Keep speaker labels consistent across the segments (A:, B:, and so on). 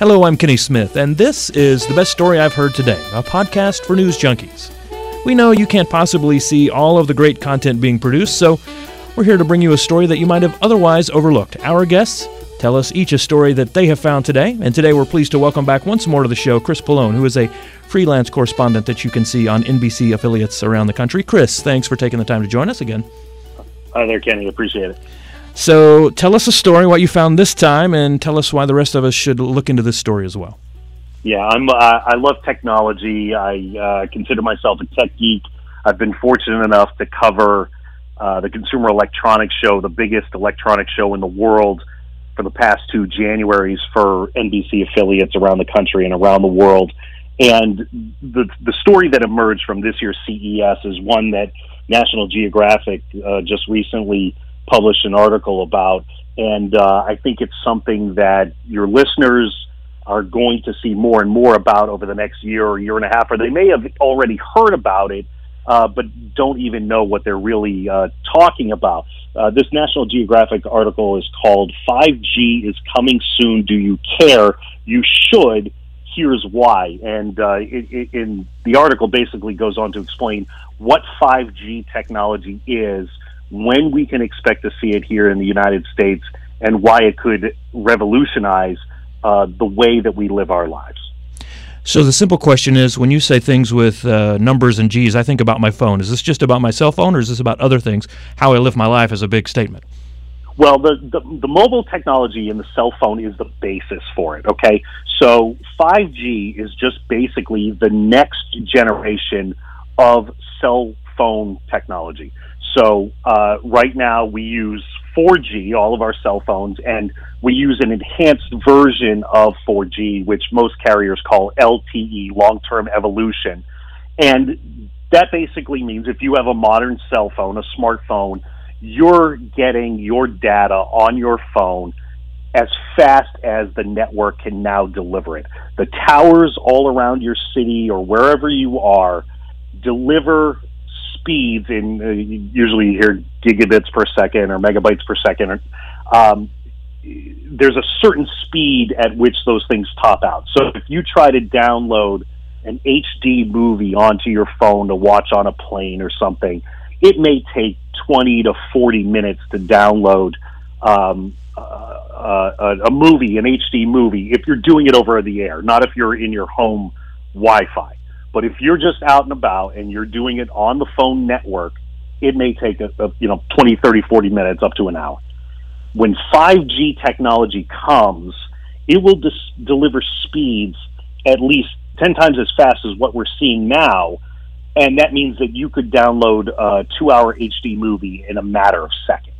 A: Hello, I'm Kenny Smith, and this is The Best Story I've Heard Today, a podcast for news junkies. We know you can't possibly see all of the great content being produced, so we're here to bring you a story that you might have otherwise overlooked. Our guests tell us each a story that they have found today, and today we're pleased to welcome back once more to the show Chris Pollone, who is a freelance correspondent that you can see on NBC affiliates around the country. Chris, thanks for taking the time to join us again.
B: Hi there, Kenny. Appreciate it.
A: So tell us a story, what you found this time, and tell us why the rest of us should look into this story as well.
B: Yeah, I'm. Uh, I love technology. I uh, consider myself a tech geek. I've been fortunate enough to cover uh, the Consumer Electronics Show, the biggest electronics show in the world, for the past two Januaries for NBC affiliates around the country and around the world. And the the story that emerged from this year's CES is one that National Geographic uh, just recently published an article about. And uh, I think it's something that your listeners are going to see more and more about over the next year or year and a half, or they may have already heard about it, uh, but don't even know what they're really uh, talking about. Uh, this National Geographic article is called 5G is Coming Soon. Do You Care? You Should. Here's why. And uh, it, it, in the article basically goes on to explain what 5G technology is when we can expect to see it here in the United States, and why it could revolutionize uh, the way that we live our lives.
A: So the simple question is, when you say things with uh, numbers and G's, I think about my phone. Is this just about my cell phone, or is this about other things? How I live my life is a big statement.
B: Well, the, the, the mobile technology in the cell phone is the basis for it. Okay, so 5G is just basically the next generation of cell phone technology. So uh, right now we use 4G, all of our cell phones, and we use an enhanced version of 4G, which most carriers call LTE, long term evolution. And that basically means if you have a modern cell phone, a smartphone, you're getting your data on your phone as fast as the network can now deliver it. The towers all around your city or wherever you are deliver speeds in uh, usually you hear gigabits per second or megabytes per second. Um, there's a certain speed at which those things top out. So if you try to download an HD movie onto your phone to watch on a plane or something, it may take 20 to 40 minutes to download um, uh, uh, a movie, an HD movie, if you're doing it over the air, not if you're in your home Wi Fi. But if you're just out and about and you're doing it on the phone network, it may take a, a you know 20, 30, 40 minutes up to an hour. When 5G technology comes, it will dis- deliver speeds at least 10 times as fast as what we're seeing now. And that means that you could download a two hour HD movie in a matter of seconds.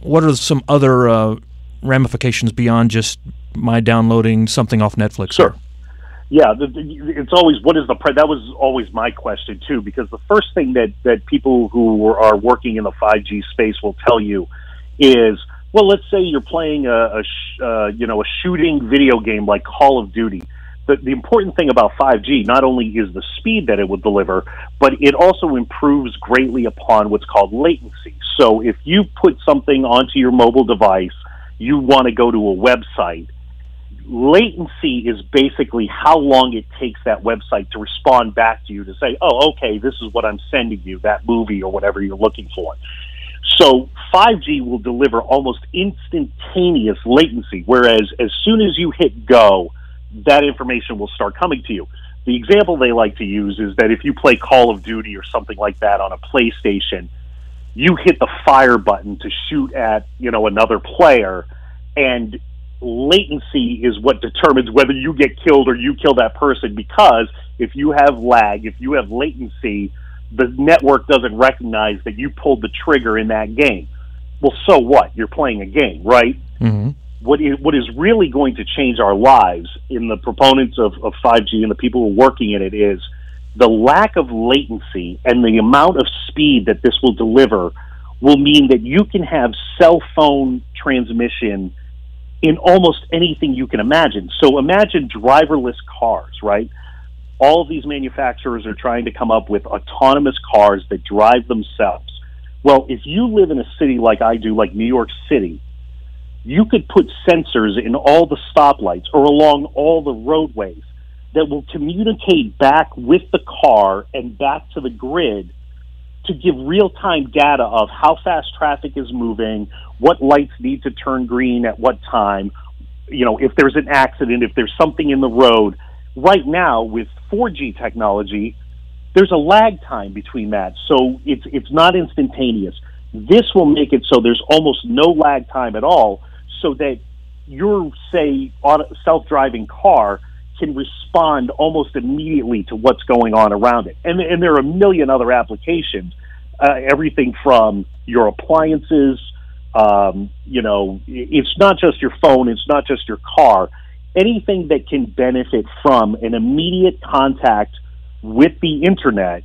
A: What are some other uh, ramifications beyond just my downloading something off Netflix?
B: Sure. Yeah, it's always what is the price? That was always my question too, because the first thing that that people who are working in the 5G space will tell you is, well, let's say you're playing a, a sh- uh, you know a shooting video game like Call of Duty. The, the important thing about 5G not only is the speed that it will deliver, but it also improves greatly upon what's called latency. So if you put something onto your mobile device, you want to go to a website latency is basically how long it takes that website to respond back to you to say, oh, okay, this is what I'm sending you, that movie or whatever you're looking for. So 5G will deliver almost instantaneous latency, whereas as soon as you hit go, that information will start coming to you. The example they like to use is that if you play Call of Duty or something like that on a PlayStation, you hit the fire button to shoot at, you know, another player and latency is what determines whether you get killed or you kill that person because if you have lag, if you have latency, the network doesn't recognize that you pulled the trigger in that game. Well, so what? You're playing a game, right? Mm-hmm. What is, what is really going to change our lives in the proponents of, of 5G and the people who are working in it is the lack of latency and the amount of speed that this will deliver will mean that you can have cell phone transmission in almost anything you can imagine. So imagine driverless cars, right? All of these manufacturers are trying to come up with autonomous cars that drive themselves. Well, if you live in a city like I do, like New York City, you could put sensors in all the stoplights or along all the roadways that will communicate back with the car and back to the grid to give real time data of how fast traffic is moving, what lights need to turn green at what time, you know, if there's an accident, if there's something in the road. Right now, with 4G technology, there's a lag time between that, so it's it's not instantaneous. This will make it so there's almost no lag time at all, so that your say self-driving car can respond almost immediately to what's going on around it. And, and there are a million other applications, uh, everything from your appliances. Um, you know, it's not just your phone, it's not just your car. Anything that can benefit from an immediate contact with the internet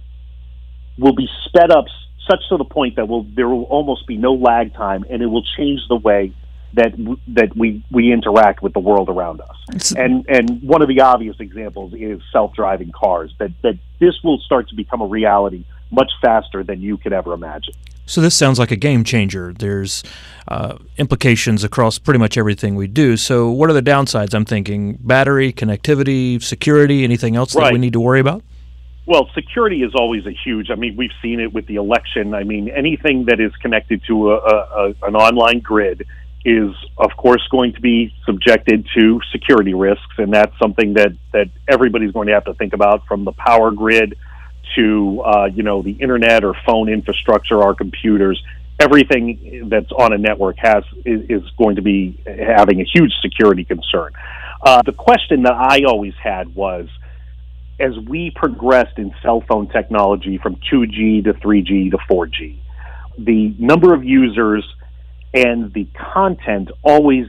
B: will be sped up such to the point that will there will almost be no lag time, and it will change the way that that we we interact with the world around us. And and one of the obvious examples is self-driving cars. That that this will start to become a reality much faster than you could ever imagine.
A: So this sounds like a game changer. There's uh, implications across pretty much everything we do. So what are the downsides? I'm thinking battery, connectivity, security, anything else right. that we need to worry about?
B: Well, security is always a huge. I mean, we've seen it with the election. I mean, anything that is connected to a, a, an online grid is of course going to be subjected to security risks, and that's something that that everybody's going to have to think about from the power grid to uh, you know the internet or phone infrastructure, our computers. Everything that's on a network has is, is going to be having a huge security concern. Uh, the question that I always had was, as we progressed in cell phone technology from 2G to 3G to 4G, the number of users and the content always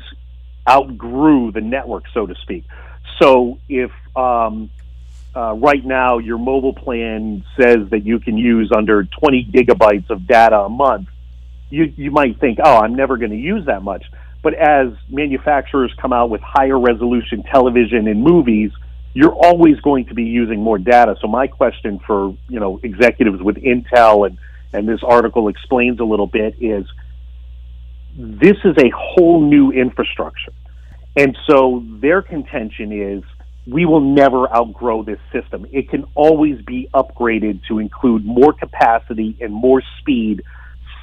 B: outgrew the network, so to speak. So if um, uh, right now your mobile plan says that you can use under 20 gigabytes of data a month, you, you might think, oh, I'm never going to use that much. But as manufacturers come out with higher resolution television and movies, you're always going to be using more data. So my question for you know executives with Intel and and this article explains a little bit is this is a whole new infrastructure. And so their contention is we will never outgrow this system. It can always be upgraded to include more capacity and more speed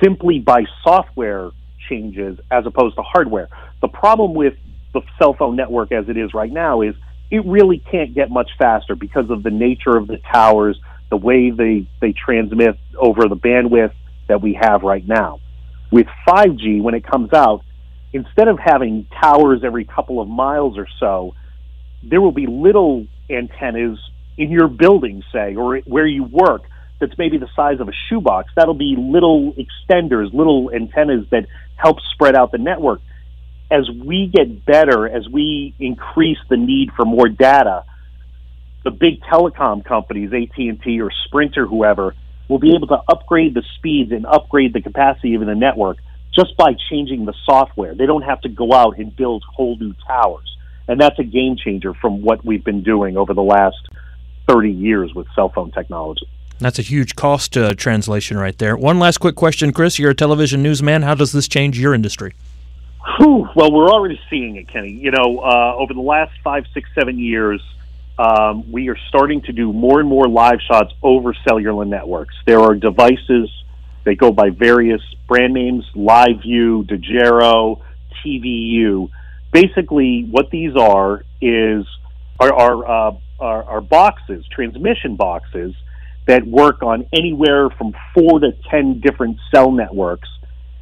B: simply by software changes as opposed to hardware. The problem with the cell phone network as it is right now is it really can't get much faster because of the nature of the towers, the way they, they transmit over the bandwidth that we have right now. With 5G, when it comes out, instead of having towers every couple of miles or so, there will be little antennas in your building, say, or where you work that's maybe the size of a shoebox. That'll be little extenders, little antennas that help spread out the network. As we get better, as we increase the need for more data, the big telecom companies, AT&T or Sprint or whoever, will be able to upgrade the speeds and upgrade the capacity of the network just by changing the software. They don't have to go out and build whole new towers. And that's a game changer from what we've been doing over the last 30 years with cell phone technology.
A: That's a huge cost uh, translation right there. One last quick question, Chris. You're a television newsman. How does this change your industry?
B: Whew, well, we're already seeing it, Kenny. You know, uh, over the last five, six, seven years, um, we are starting to do more and more live shots over cellular networks. There are devices that go by various brand names, LiveU, Dejero, TVU. Basically, what these are is are, are, uh, are, are boxes, transmission boxes that work on anywhere from four to ten different cell networks,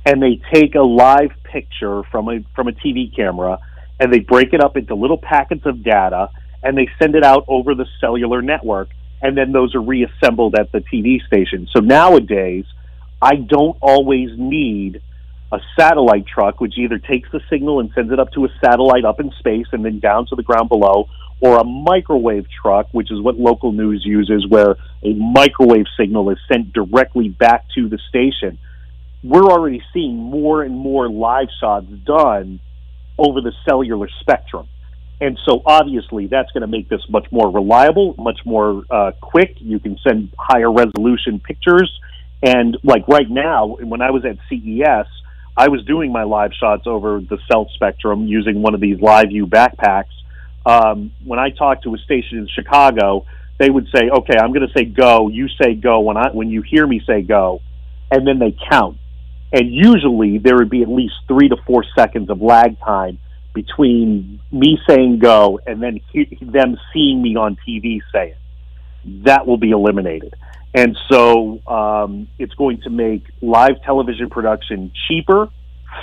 B: and they take a live picture from a from a TV camera and they break it up into little packets of data and they send it out over the cellular network, and then those are reassembled at the TV station. So nowadays, I don't always need a satellite truck, which either takes the signal and sends it up to a satellite up in space and then down to the ground below, or a microwave truck, which is what local news uses, where a microwave signal is sent directly back to the station. We're already seeing more and more live shots done over the cellular spectrum. And so obviously that's going to make this much more reliable, much more uh, quick. You can send higher resolution pictures. And like right now, when I was at CES, I was doing my live shots over the cell spectrum using one of these LiveU backpacks. Um, when I talked to a station in Chicago, they would say, "Okay, I'm going to say go. You say go when I when you hear me say go," and then they count. And usually there would be at least three to four seconds of lag time between me saying go and then he, them seeing me on TV say it. That will be eliminated. And so um, it's going to make live television production cheaper,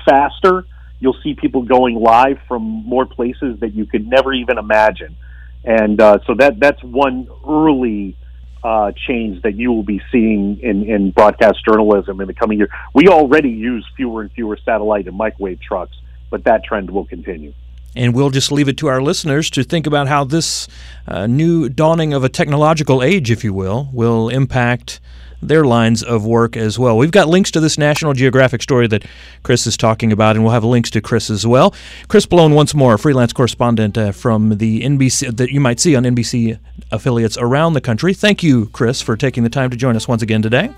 B: faster. You'll see people going live from more places that you could never even imagine. And uh, so that that's one early uh, change that you will be seeing in, in broadcast journalism in the coming year. We already use fewer and fewer satellite and microwave trucks but that trend will continue.
A: And we'll just leave it to our listeners to think about how this uh, new dawning of a technological age, if you will, will impact their lines of work as well. We've got links to this National Geographic story that Chris is talking about, and we'll have links to Chris as well. Chris Pollone, once more, freelance correspondent uh, from the NBC that you might see on NBC affiliates around the country. Thank you, Chris, for taking the time to join us once again today.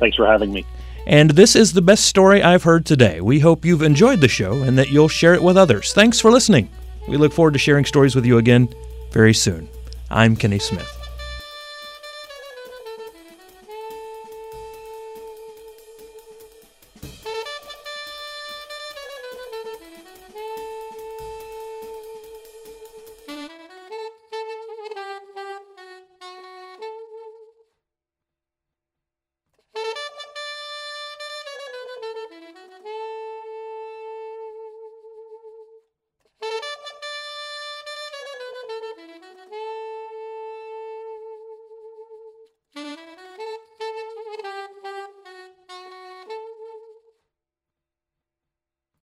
B: Thanks for having me.
A: And this is the best story I've heard today. We hope you've enjoyed the show and that you'll share it with others. Thanks for listening. We look forward to sharing stories with you again very soon. I'm Kenny Smith.